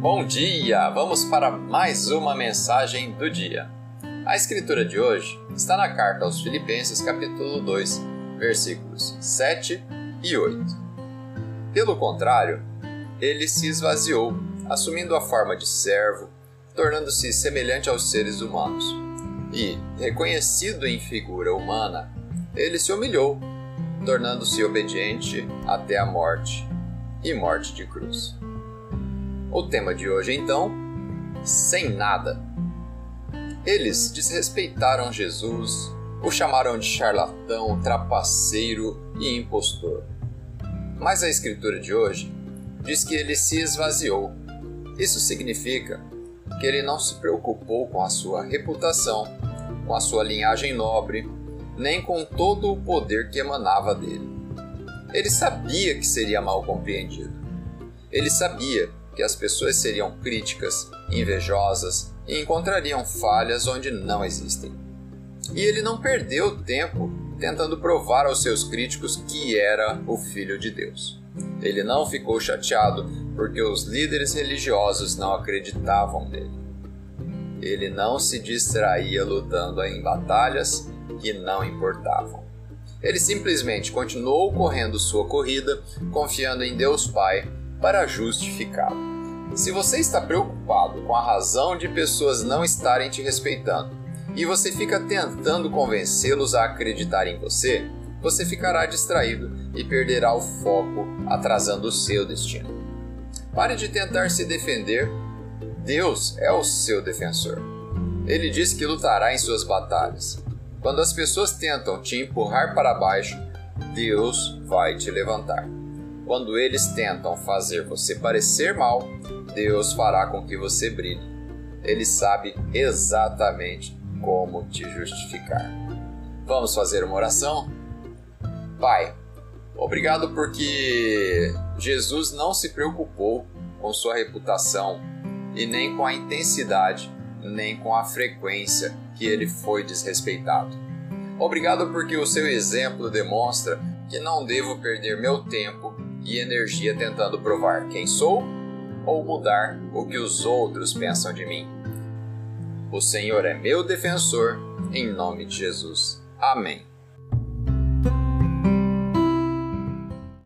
Bom dia! Vamos para mais uma mensagem do dia. A escritura de hoje está na carta aos Filipenses, capítulo 2, versículos 7 e 8. Pelo contrário, ele se esvaziou, assumindo a forma de servo, tornando-se semelhante aos seres humanos. E, reconhecido em figura humana, ele se humilhou, tornando-se obediente até a morte e morte de cruz. O tema de hoje, então, sem nada. Eles desrespeitaram Jesus, o chamaram de charlatão, trapaceiro e impostor. Mas a escritura de hoje diz que ele se esvaziou. Isso significa que ele não se preocupou com a sua reputação, com a sua linhagem nobre, nem com todo o poder que emanava dele. Ele sabia que seria mal compreendido. Ele sabia que as pessoas seriam críticas, invejosas e encontrariam falhas onde não existem. E ele não perdeu tempo tentando provar aos seus críticos que era o Filho de Deus. Ele não ficou chateado porque os líderes religiosos não acreditavam nele. Ele não se distraía lutando em batalhas que não importavam. Ele simplesmente continuou correndo sua corrida, confiando em Deus Pai para justificá-lo. Se você está preocupado com a razão de pessoas não estarem te respeitando e você fica tentando convencê-los a acreditar em você, você ficará distraído e perderá o foco, atrasando o seu destino. Pare de tentar se defender. Deus é o seu defensor. Ele diz que lutará em suas batalhas. Quando as pessoas tentam te empurrar para baixo, Deus vai te levantar. Quando eles tentam fazer você parecer mal, Deus fará com que você brilhe. Ele sabe exatamente como te justificar. Vamos fazer uma oração? Pai, obrigado porque Jesus não se preocupou com sua reputação e nem com a intensidade, nem com a frequência que ele foi desrespeitado. Obrigado porque o seu exemplo demonstra que não devo perder meu tempo e energia tentando provar quem sou ou mudar o que os outros pensam de mim. O Senhor é meu defensor, em nome de Jesus. Amém.